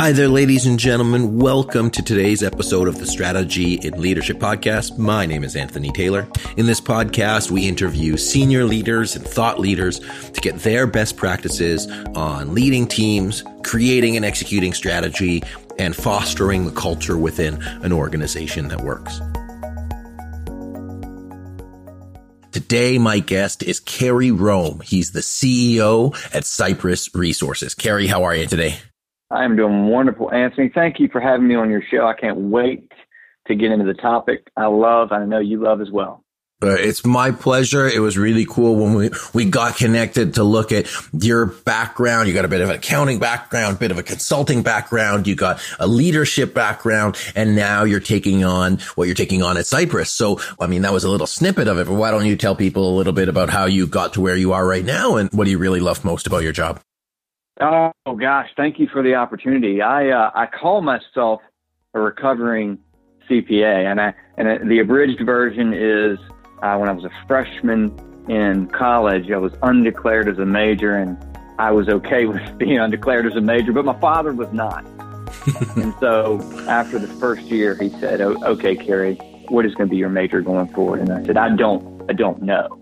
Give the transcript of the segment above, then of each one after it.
Hi there, ladies and gentlemen. Welcome to today's episode of the Strategy in Leadership Podcast. My name is Anthony Taylor. In this podcast, we interview senior leaders and thought leaders to get their best practices on leading teams, creating and executing strategy, and fostering the culture within an organization that works. Today, my guest is Carey Rome. He's the CEO at Cypress Resources. Carey, how are you today? I'm doing wonderful, Anthony. Thank you for having me on your show. I can't wait to get into the topic I love, I know you love as well. It's my pleasure. It was really cool when we, we got connected to look at your background. You got a bit of an accounting background, bit of a consulting background. You got a leadership background and now you're taking on what you're taking on at Cypress. So, I mean, that was a little snippet of it, but why don't you tell people a little bit about how you got to where you are right now and what do you really love most about your job? Oh gosh, thank you for the opportunity. I uh, I call myself a recovering CPA, and I and the abridged version is uh, when I was a freshman in college, I was undeclared as a major, and I was okay with being undeclared as a major, but my father was not. and so after the first year, he said, oh, "Okay, Carey, what is going to be your major going forward?" And I said, "I don't, I don't know."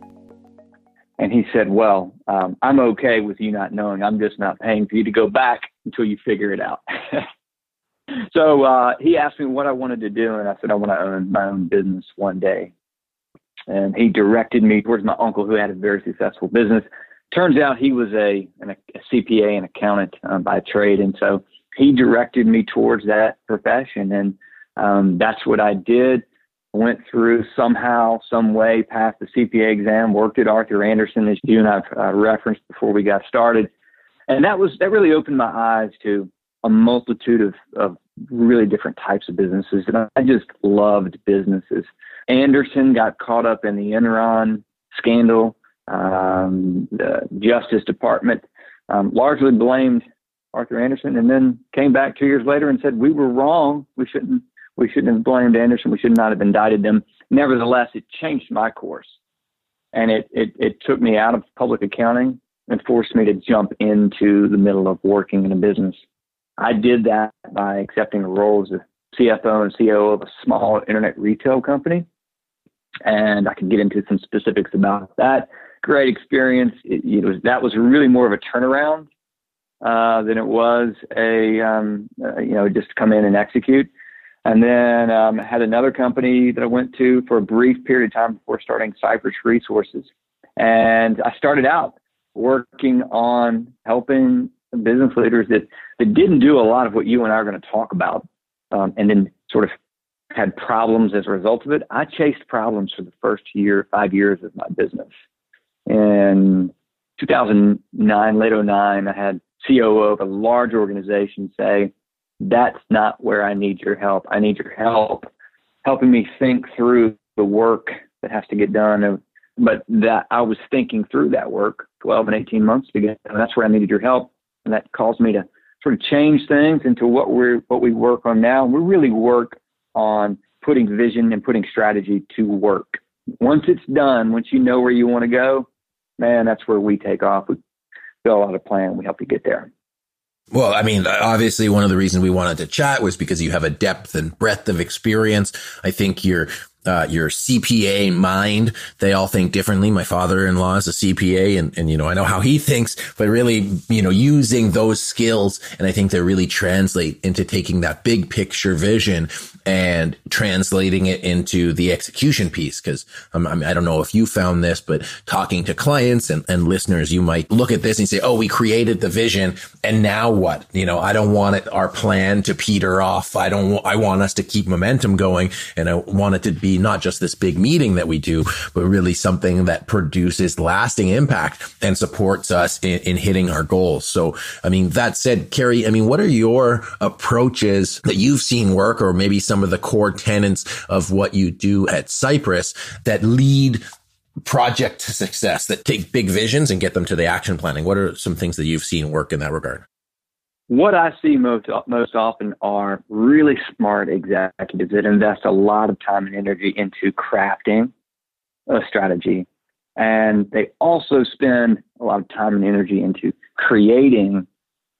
And he said, Well, um, I'm okay with you not knowing. I'm just not paying for you to go back until you figure it out. so uh, he asked me what I wanted to do, and I said, I want to own my own business one day. And he directed me towards my uncle who had a very successful business. Turns out he was a, an, a CPA and accountant um, by trade. And so he directed me towards that profession. And um, that's what I did went through somehow, some way, passed the CPA exam, worked at Arthur Andersen, as you and I've uh, referenced before we got started. And that was that really opened my eyes to a multitude of, of really different types of businesses. And I just loved businesses. Andersen got caught up in the Enron scandal. Um, the Justice Department um, largely blamed Arthur Andersen and then came back two years later and said, We were wrong. We shouldn't we shouldn't have blamed Andersen. We should not have indicted them. Nevertheless, it changed my course. And it, it, it took me out of public accounting and forced me to jump into the middle of working in a business. I did that by accepting a role as a CFO and CEO of a small internet retail company. And I can get into some specifics about that. Great experience. It, it was that was really more of a turnaround uh, than it was a um, uh, you know just come in and execute. And then um, had another company that I went to for a brief period of time before starting Cypress Resources. And I started out working on helping business leaders that, that didn't do a lot of what you and I are going to talk about, um, and then sort of had problems as a result of it. I chased problems for the first year, five years of my business. In 2009, late 09, I had COO of a large organization say, that's not where I need your help. I need your help helping me think through the work that has to get done. But that I was thinking through that work 12 and 18 months ago. And that's where I needed your help. And that caused me to sort of change things into what we're what we work on now. We really work on putting vision and putting strategy to work. Once it's done, once you know where you want to go, man, that's where we take off. We fill out a plan. We help you get there. Well, I mean, obviously one of the reasons we wanted to chat was because you have a depth and breadth of experience. I think you're uh, your CPA mind. They all think differently. My father-in-law is a CPA and, and, you know, I know how he thinks, but really, you know, using those skills. And I think they really translate into taking that big picture vision and translating it into the execution piece. Cause um, I, I don't know if you found this, but talking to clients and, and listeners, you might look at this and say, Oh, we created the vision. And now what? You know, I don't want it, our plan to peter off. I don't, I want us to keep momentum going and I want it to be not just this big meeting that we do, but really something that produces lasting impact and supports us in, in hitting our goals. So, I mean, that said, Carey, I mean, what are your approaches that you've seen work or maybe some of the core tenets of what you do at Cypress that lead project to success that take big visions and get them to the action planning? What are some things that you've seen work in that regard? What I see most most often are really smart executives that invest a lot of time and energy into crafting a strategy, and they also spend a lot of time and energy into creating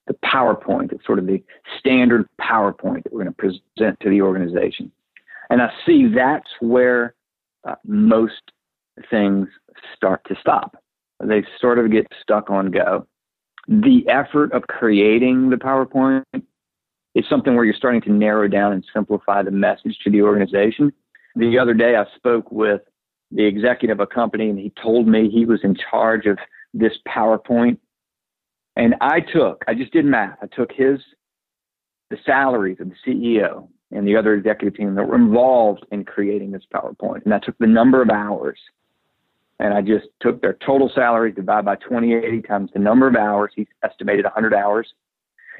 the PowerPoint. It's sort of the standard PowerPoint that we're going to present to the organization. And I see that's where uh, most things start to stop. They sort of get stuck on go. The effort of creating the PowerPoint is something where you're starting to narrow down and simplify the message to the organization. The other day, I spoke with the executive of a company, and he told me he was in charge of this PowerPoint. And I took, I just did math. I took his, the salaries of the CEO and the other executive team that were involved in creating this PowerPoint. And I took the number of hours and I just took their total salary divided by 2080 times the number of hours. He estimated 100 hours.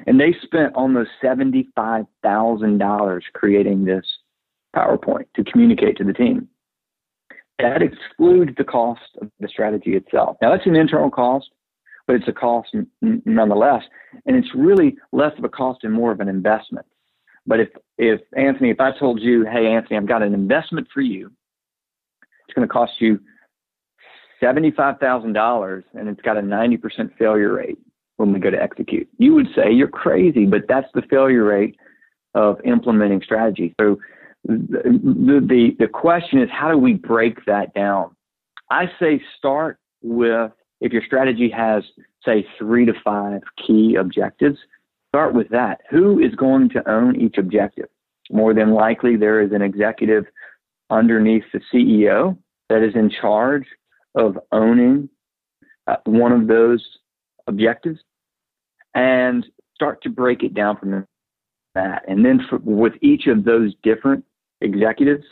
And they spent almost $75,000 creating this PowerPoint to communicate to the team. That excludes the cost of the strategy itself. Now, that's an internal cost, but it's a cost nonetheless. And it's really less of a cost and more of an investment. But if, if Anthony, if I told you, hey, Anthony, I've got an investment for you, it's going to cost you $75,000 and it's got a 90% failure rate when we go to execute. You would say you're crazy, but that's the failure rate of implementing strategy. So the, the, the question is, how do we break that down? I say start with, if your strategy has, say, three to five key objectives, start with that. Who is going to own each objective? More than likely, there is an executive underneath the CEO that is in charge of owning uh, one of those objectives and start to break it down from that. And then for, with each of those different executives,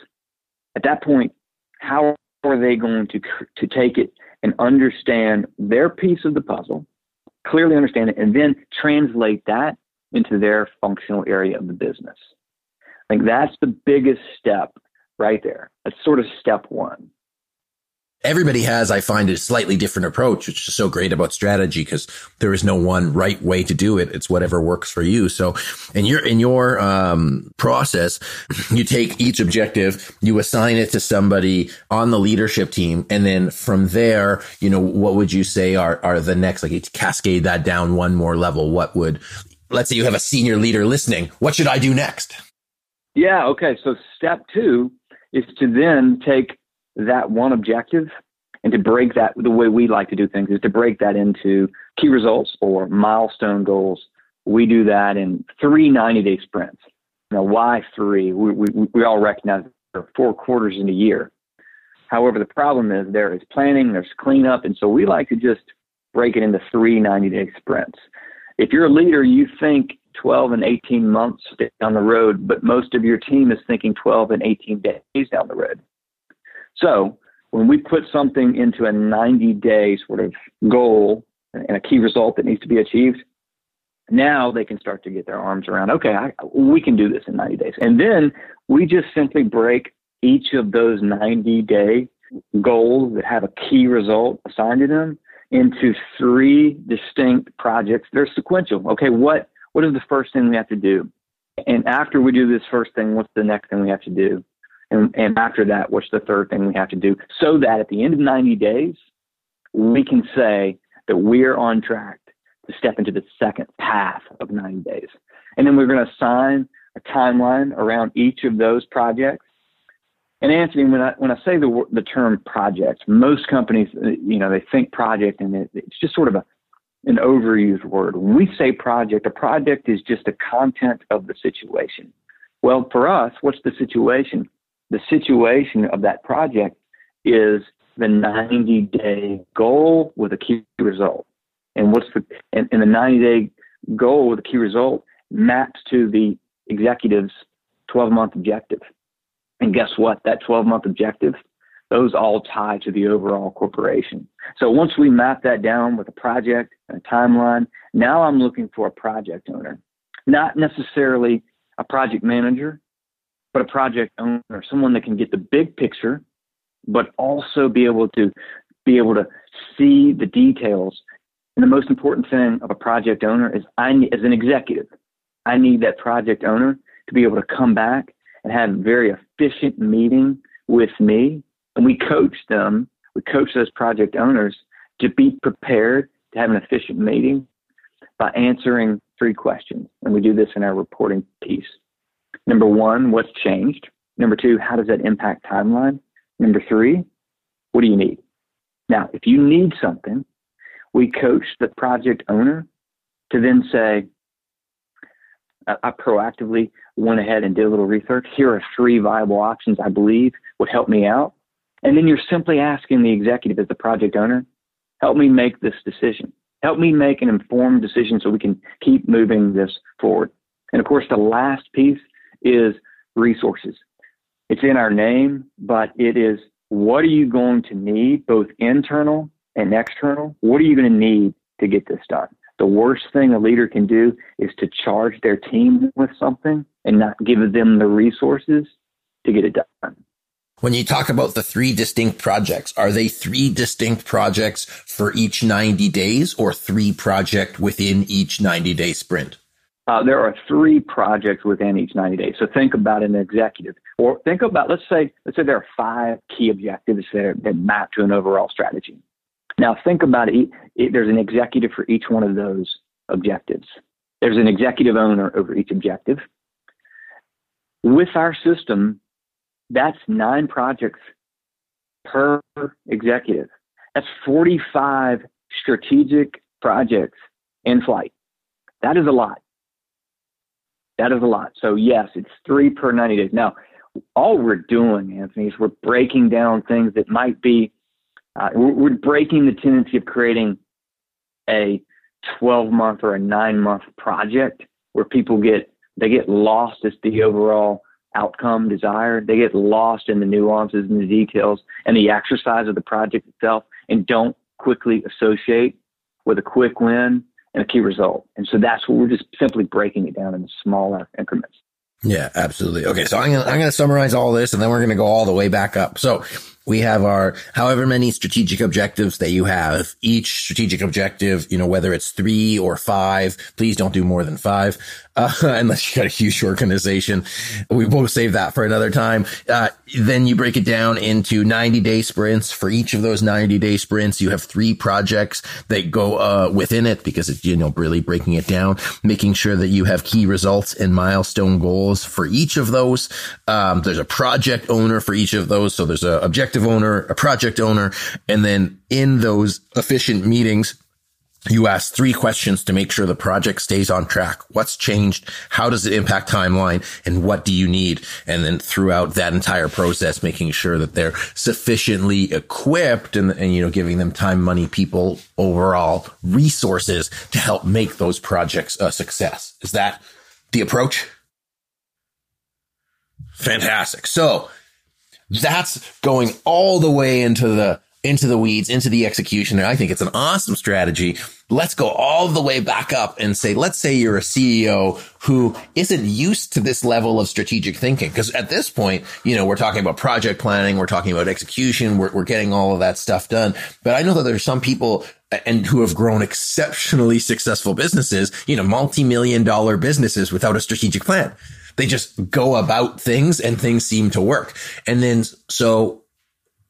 at that point, how are they going to to take it and understand their piece of the puzzle, clearly understand it, and then translate that into their functional area of the business? I think that's the biggest step right there. That's sort of step one everybody has, I find, a slightly different approach, which is so great about strategy because there is no one right way to do it. It's whatever works for you. So in your, in your, um, process, you take each objective, you assign it to somebody on the leadership team. And then from there, you know, what would you say are, are the next, like you cascade that down one more level? What would, let's say you have a senior leader listening. What should I do next? Yeah. Okay. So step two is to then take that one objective and to break that the way we like to do things is to break that into key results or milestone goals. We do that in three 90 day sprints. Now, why three? We, we, we all recognize there are four quarters in a year. However, the problem is there is planning, there's cleanup, and so we like to just break it into three 90 day sprints. If you're a leader, you think 12 and 18 months down the road, but most of your team is thinking 12 and 18 days down the road. So when we put something into a 90 day sort of goal and a key result that needs to be achieved, now they can start to get their arms around, okay, I, we can do this in 90 days. And then we just simply break each of those 90 day goals that have a key result assigned to them into three distinct projects. They're sequential. Okay, what, what is the first thing we have to do? And after we do this first thing, what's the next thing we have to do? And, and after that, what's the third thing we have to do? So that at the end of 90 days, we can say that we're on track to step into the second path of 90 days. And then we're going to assign a timeline around each of those projects. And Anthony, when I when I say the the term project, most companies, uh, you know, they think project, and it, it's just sort of a an overused word. When we say project, a project is just the content of the situation. Well, for us, what's the situation? The situation of that project is the 90 day goal with a key result. And what's the and, and the 90 day goal with a key result maps to the executive's 12 month objective. And guess what? That 12 month objective, those all tie to the overall corporation. So once we map that down with a project and a timeline, now I'm looking for a project owner, not necessarily a project manager, but a project owner, someone that can get the big picture, but also be able to be able to see the details. And the most important thing of a project owner is I, as an executive, I need that project owner to be able to come back and have a very efficient meeting with me. And we coach them, we coach those project owners to be prepared to have an efficient meeting by answering three questions, and we do this in our reporting piece. Number one, what's changed? Number two, how does that impact timeline? Number three, what do you need? Now, if you need something, we coach the project owner to then say, I proactively went ahead and did a little research. Here are three viable options I believe would help me out. And then you're simply asking the executive as the project owner, help me make this decision. Help me make an informed decision so we can keep moving this forward. And of course, the last piece is resources. It's in our name, but it is what are you going to need, both internal and external? What are you going to need to get this done? The worst thing a leader can do is to charge their team with something and not give them the resources to get it done. When you talk about the three distinct projects, are they three distinct projects for each 90 days or three project within each 90 day sprint? Uh, there are three projects within each 90 days. So think about an executive, or think about let's say let's say there are five key objectives that, are, that map to an overall strategy. Now think about it. it. There's an executive for each one of those objectives. There's an executive owner over each objective. With our system, that's nine projects per executive. That's 45 strategic projects in flight. That is a lot. That is a lot. So, yes, it's three per 90 days. Now, all we're doing, Anthony, is we're breaking down things that might be, uh, we're, we're breaking the tendency of creating a 12 month or a nine month project where people get, they get lost as the overall outcome desired. They get lost in the nuances and the details and the exercise of the project itself and don't quickly associate with a quick win and a key result. And so that's what we're just simply breaking it down into smaller increments. Yeah, absolutely. Okay. So I'm to, I'm to summarize all this and then we're to go all the way back up. So we have our however many strategic objectives that you have. Each strategic objective, you know, whether it's three or five, please don't do more than five uh, unless you got a huge organization. We will save that for another time. Uh, then you break it down into 90 day sprints. For each of those 90 day sprints, you have three projects that go uh, within it because it's, you know, really breaking it down, making sure that you have key results and milestone goals for each of those. Um, there's a project owner for each of those. So there's a objective owner, a project owner, and then in those efficient meetings, you ask three questions to make sure the project stays on track. What's changed? How does it impact timeline? And what do you need? And then throughout that entire process, making sure that they're sufficiently equipped and, and, you know, giving them time, money, people, overall resources to help make those projects a success. Is that the approach? Fantastic. So that's going all the way into the into the weeds, into the execution. And I think it's an awesome strategy. Let's go all the way back up and say, let's say you're a CEO who isn't used to this level of strategic thinking. Cause at this point, you know, we're talking about project planning. We're talking about execution. We're, we're getting all of that stuff done. But I know that there's some people and who have grown exceptionally successful businesses, you know, multi-million dollar businesses without a strategic plan. They just go about things and things seem to work. And then so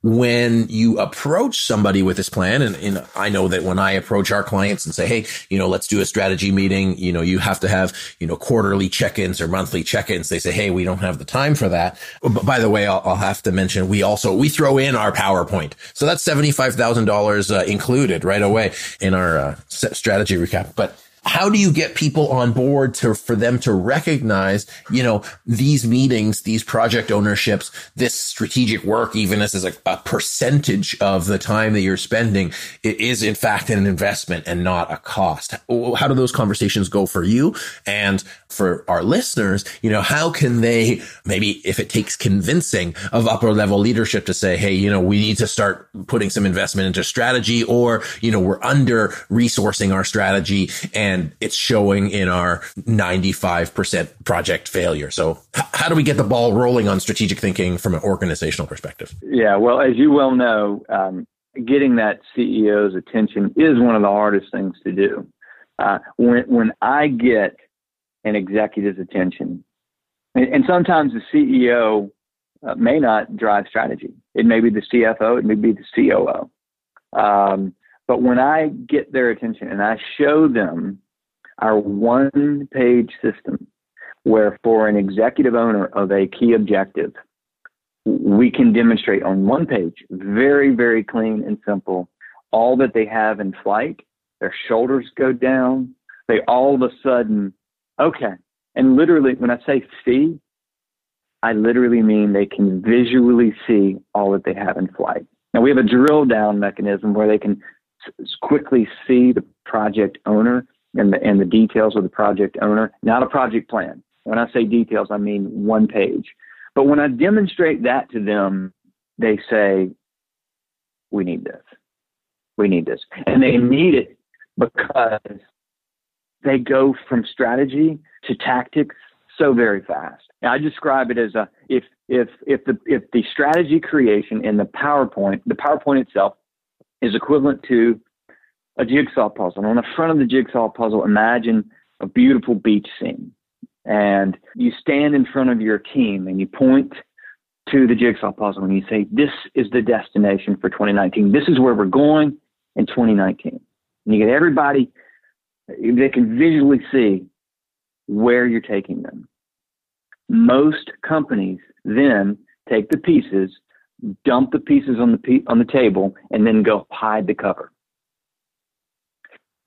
when you approach somebody with this plan, and, and, I know that when I approach our clients and say, Hey, you know, let's do a strategy meeting, you know, you have to have, you know, quarterly check-ins or monthly check-ins. They say, Hey, we don't have the time for that. But by the way, I'll, I'll have to mention we also, we throw in our PowerPoint. So that's $75,000 uh, included right away in our uh, strategy recap. But how do you get people on board to for them to recognize you know these meetings these project ownerships this strategic work even as a, a percentage of the time that you're spending it is in fact an investment and not a cost. How do those conversations go for you and for our listeners? You know how can they maybe if it takes convincing of upper level leadership to say hey you know we need to start putting some investment into strategy or you know we're under resourcing our strategy and and it's showing in our 95% project failure. So how do we get the ball rolling on strategic thinking from an organizational perspective? Yeah, well, as you well know, um, getting that CEO's attention is one of the hardest things to do. Uh, when when I get an executive's attention, and, and sometimes the CEO uh, may not drive strategy. It may be the CFO, it may be the COO. Um, but when I get their attention and I show them our one page system where for an executive owner of a key objective, we can demonstrate on one page, very, very clean and simple, all that they have in flight. Their shoulders go down. They all of a sudden, okay. And literally, when I say see, I literally mean they can visually see all that they have in flight. Now we have a drill down mechanism where they can quickly see the project owner and the, and the details of the project owner, not a project plan. When I say details, I mean one page. But when I demonstrate that to them, they say, we need this. We need this. And they need it because they go from strategy to tactics so very fast. I describe it as a if if if the if the strategy creation in the PowerPoint, the PowerPoint itself is equivalent to a jigsaw puzzle. And on the front of the jigsaw puzzle, imagine a beautiful beach scene. And you stand in front of your team and you point to the jigsaw puzzle and you say, This is the destination for 2019. This is where we're going in 2019. And you get everybody, they can visually see where you're taking them. Most companies then take the pieces, dump the pieces on the on the table, and then go hide the cover.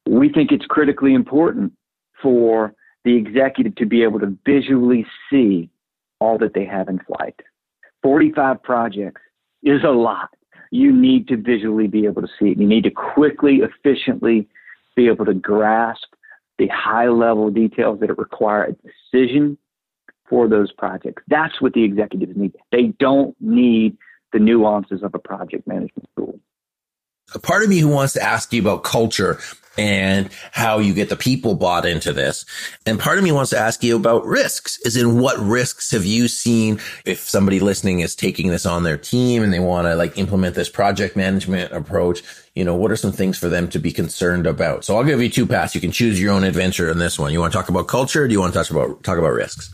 We think it's critically important for the executive to be able to visually see all that they have in flight. 45 projects is a lot. You need to visually be able to see it. You need to quickly, efficiently be able to grasp the high level details that require a decision for those projects. That's what the executives need. They don't need the nuances of a project management tool. A part of me who wants to ask you about culture and how you get the people bought into this. And part of me wants to ask you about risks is in what risks have you seen if somebody listening is taking this on their team and they want to like implement this project management approach, you know, what are some things for them to be concerned about? So I'll give you two paths. You can choose your own adventure in this one. You want to talk about culture? do you want to talk about, talk about risks?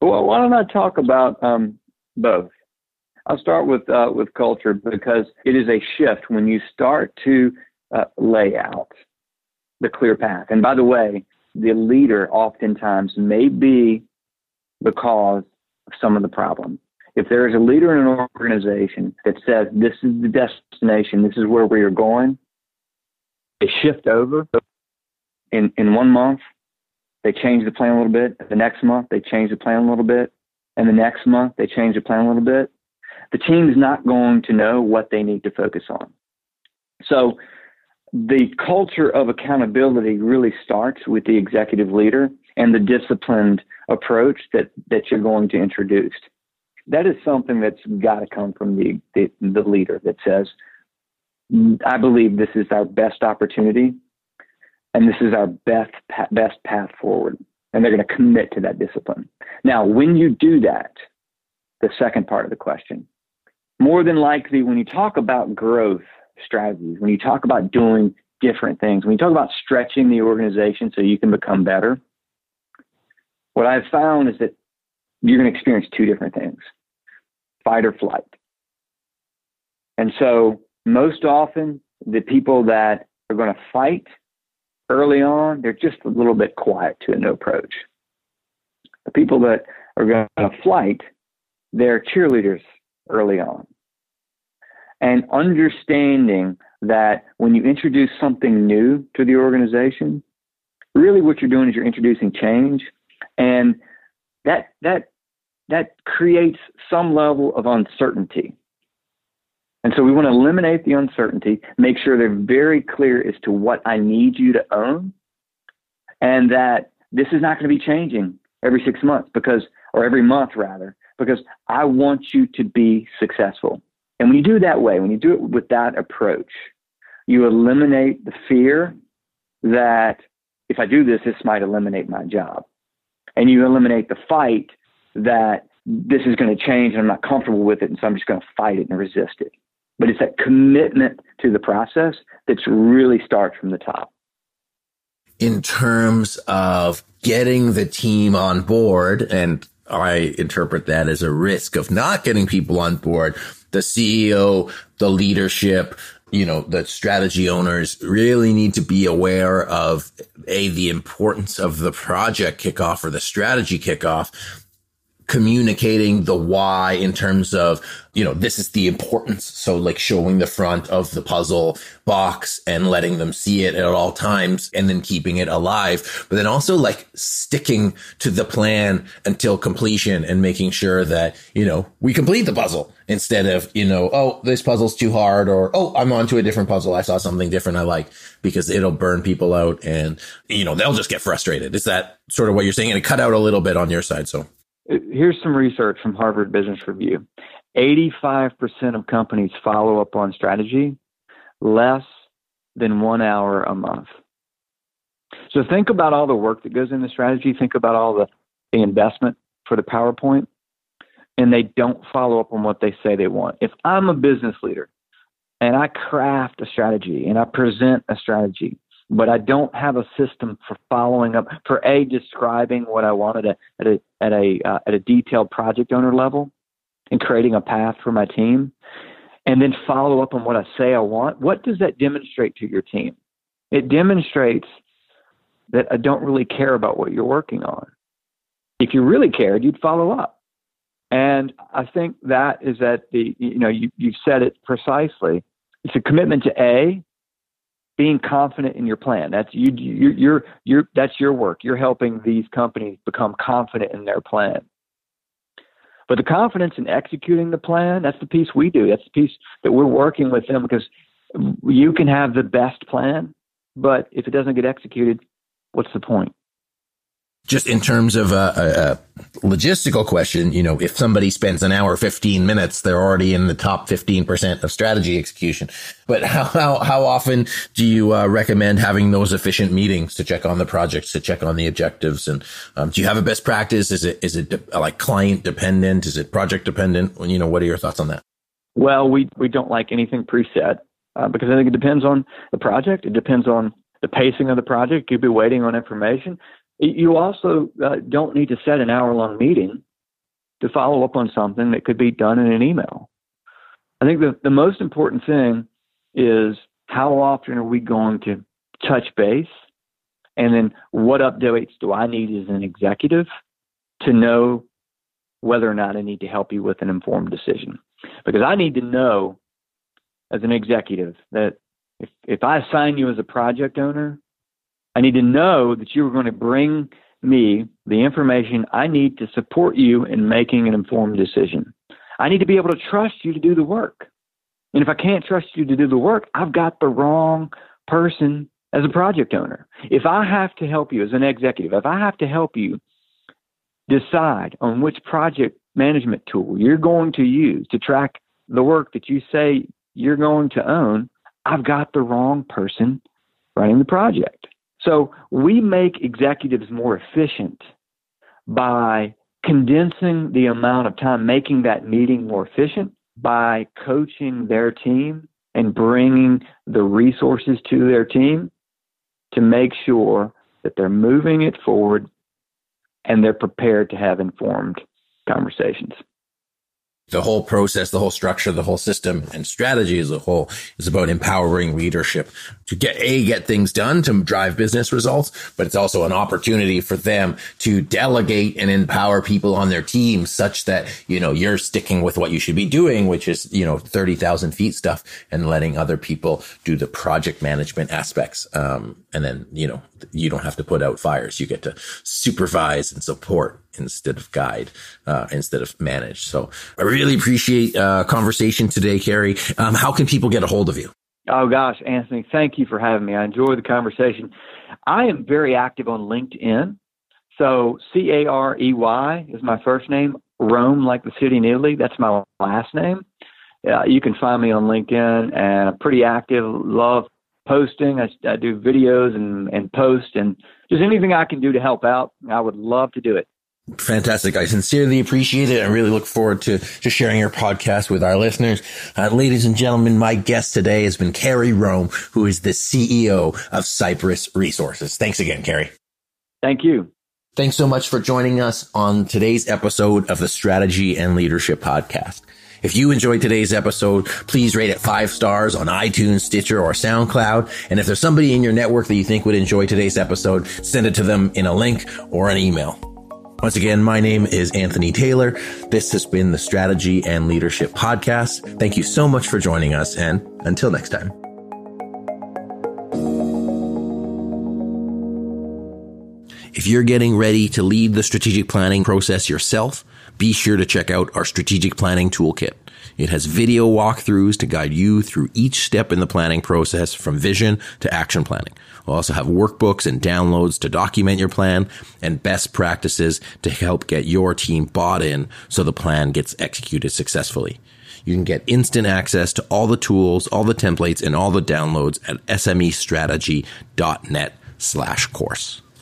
Well, why don't I talk about um, both? I'll start with uh, with culture because it is a shift when you start to uh, lay out the clear path. And by the way, the leader oftentimes may be the cause of some of the problem. If there is a leader in an organization that says this is the destination, this is where we are going, they shift over in, in one month, they change the plan a little bit. The next month, they change the plan a little bit. And the next month, they change the plan a little bit. The team is not going to know what they need to focus on. So the culture of accountability really starts with the executive leader and the disciplined approach that, that you're going to introduce. That is something that's got to come from the, the, the leader that says, I believe this is our best opportunity and this is our best, best path forward. And they're going to commit to that discipline. Now, when you do that, the second part of the question, more than likely, when you talk about growth, strategies, when you talk about doing different things, when you talk about stretching the organization so you can become better, what I've found is that you're going to experience two different things fight or flight. And so, most often, the people that are going to fight early on, they're just a little bit quiet to a new approach. The people that are going to flight, they're cheerleaders early on and understanding that when you introduce something new to the organization, really what you're doing is you're introducing change, and that that that creates some level of uncertainty. And so we want to eliminate the uncertainty, make sure they're very clear as to what I need you to own, and that this is not going to be changing every six months because, or every month rather, because I want you to be successful. And when you do it that way, when you do it with that approach, you eliminate the fear that if I do this, this might eliminate my job. And you eliminate the fight that this is going to change and I'm not comfortable with it, and so I'm just going to fight it and resist it. But it's that commitment to the process that's really starts from the top. In terms of getting the team on board, and I interpret that as a risk of not getting people on board, the CEO, the leadership, you know, the strategy owners really need to be aware of a, the importance of the project kickoff or the strategy kickoff, communicating the why in terms of, you know, this is the importance. So like showing the front of the puzzle box and letting them see it at all times and then keeping it alive. But then also like sticking to the plan until completion and making sure that, you know, we complete the puzzle instead of, you know, oh, this puzzle's too hard or, oh, I'm on to a different puzzle. I saw something different I like because it'll burn people out and, you know, they'll just get frustrated. Is that sort of what you're saying? And it cut out a little bit on your side. So here's some research from Harvard Business Review 85% of companies follow up on strategy less than one hour a month. So think about all the work that goes into strategy. Think about all the, the investment for the PowerPoint, and they don't follow up on what they say they want. If I'm a business leader and I craft a strategy and I present a strategy but I don't have a system for following up for a describing what I wanted at a at a at a, uh, at a detailed project owner level and creating a path for my team, and then follow up on what I say I want. What does that demonstrate to your team? It demonstrates that I don't really care about what you're working on. If you really cared, you'd follow up. And I think that is that the you know you you said it precisely. It's a commitment to a being confident in your plan. That's you, you you're you're that's your work. You're helping these companies become confident in their plan. But the confidence in executing the plan, that's the piece we do. That's the piece that we're working with them because you can have the best plan, but if it doesn't get executed, what's the point? Just in terms of a, a, logistical question, you know, if somebody spends an hour, 15 minutes, they're already in the top 15% of strategy execution. But how, how, how often do you uh, recommend having those efficient meetings to check on the projects, to check on the objectives? And um, do you have a best practice? Is it, is it de- like client dependent? Is it project dependent? You know, what are your thoughts on that? Well, we, we don't like anything preset uh, because I think it depends on the project. It depends on the pacing of the project. You'd be waiting on information. You also uh, don't need to set an hour long meeting to follow up on something that could be done in an email. I think the, the most important thing is how often are we going to touch base? And then what updates do I need as an executive to know whether or not I need to help you with an informed decision? Because I need to know as an executive that if, if I assign you as a project owner, I need to know that you are going to bring me the information I need to support you in making an informed decision. I need to be able to trust you to do the work. And if I can't trust you to do the work, I've got the wrong person as a project owner. If I have to help you as an executive, if I have to help you decide on which project management tool you're going to use to track the work that you say you're going to own, I've got the wrong person running the project. So we make executives more efficient by condensing the amount of time, making that meeting more efficient by coaching their team and bringing the resources to their team to make sure that they're moving it forward and they're prepared to have informed conversations the whole process, the whole structure, the whole system and strategy as a whole is about empowering leadership to get a get things done to drive business results, but it's also an opportunity for them to delegate and empower people on their team such that, you know, you're sticking with what you should be doing, which is, you know, 30,000 feet stuff and letting other people do the project management aspects. Um, and then, you know, you don't have to put out fires. You get to supervise and support instead of guide, uh, instead of manage. So I really appreciate uh, conversation today, Carey. Um, how can people get a hold of you? Oh gosh, Anthony, thank you for having me. I enjoy the conversation. I am very active on LinkedIn. So C A R E Y is my first name. Rome, like the city in Italy, that's my last name. Uh, you can find me on LinkedIn, and I'm pretty active. Love posting. I, I do videos and, and post, and just anything I can do to help out, I would love to do it. Fantastic. I sincerely appreciate it. I really look forward to, to sharing your podcast with our listeners. Uh, ladies and gentlemen, my guest today has been Carey Rome, who is the CEO of Cypress Resources. Thanks again, Carey. Thank you. Thanks so much for joining us on today's episode of the Strategy and Leadership Podcast. If you enjoyed today's episode, please rate it five stars on iTunes, Stitcher, or SoundCloud. And if there's somebody in your network that you think would enjoy today's episode, send it to them in a link or an email. Once again, my name is Anthony Taylor. This has been the Strategy and Leadership Podcast. Thank you so much for joining us, and until next time. If you're getting ready to lead the strategic planning process yourself, be sure to check out our strategic planning toolkit. It has video walkthroughs to guide you through each step in the planning process from vision to action planning. We'll also have workbooks and downloads to document your plan and best practices to help get your team bought in so the plan gets executed successfully. You can get instant access to all the tools, all the templates, and all the downloads at smestrategy.net slash course.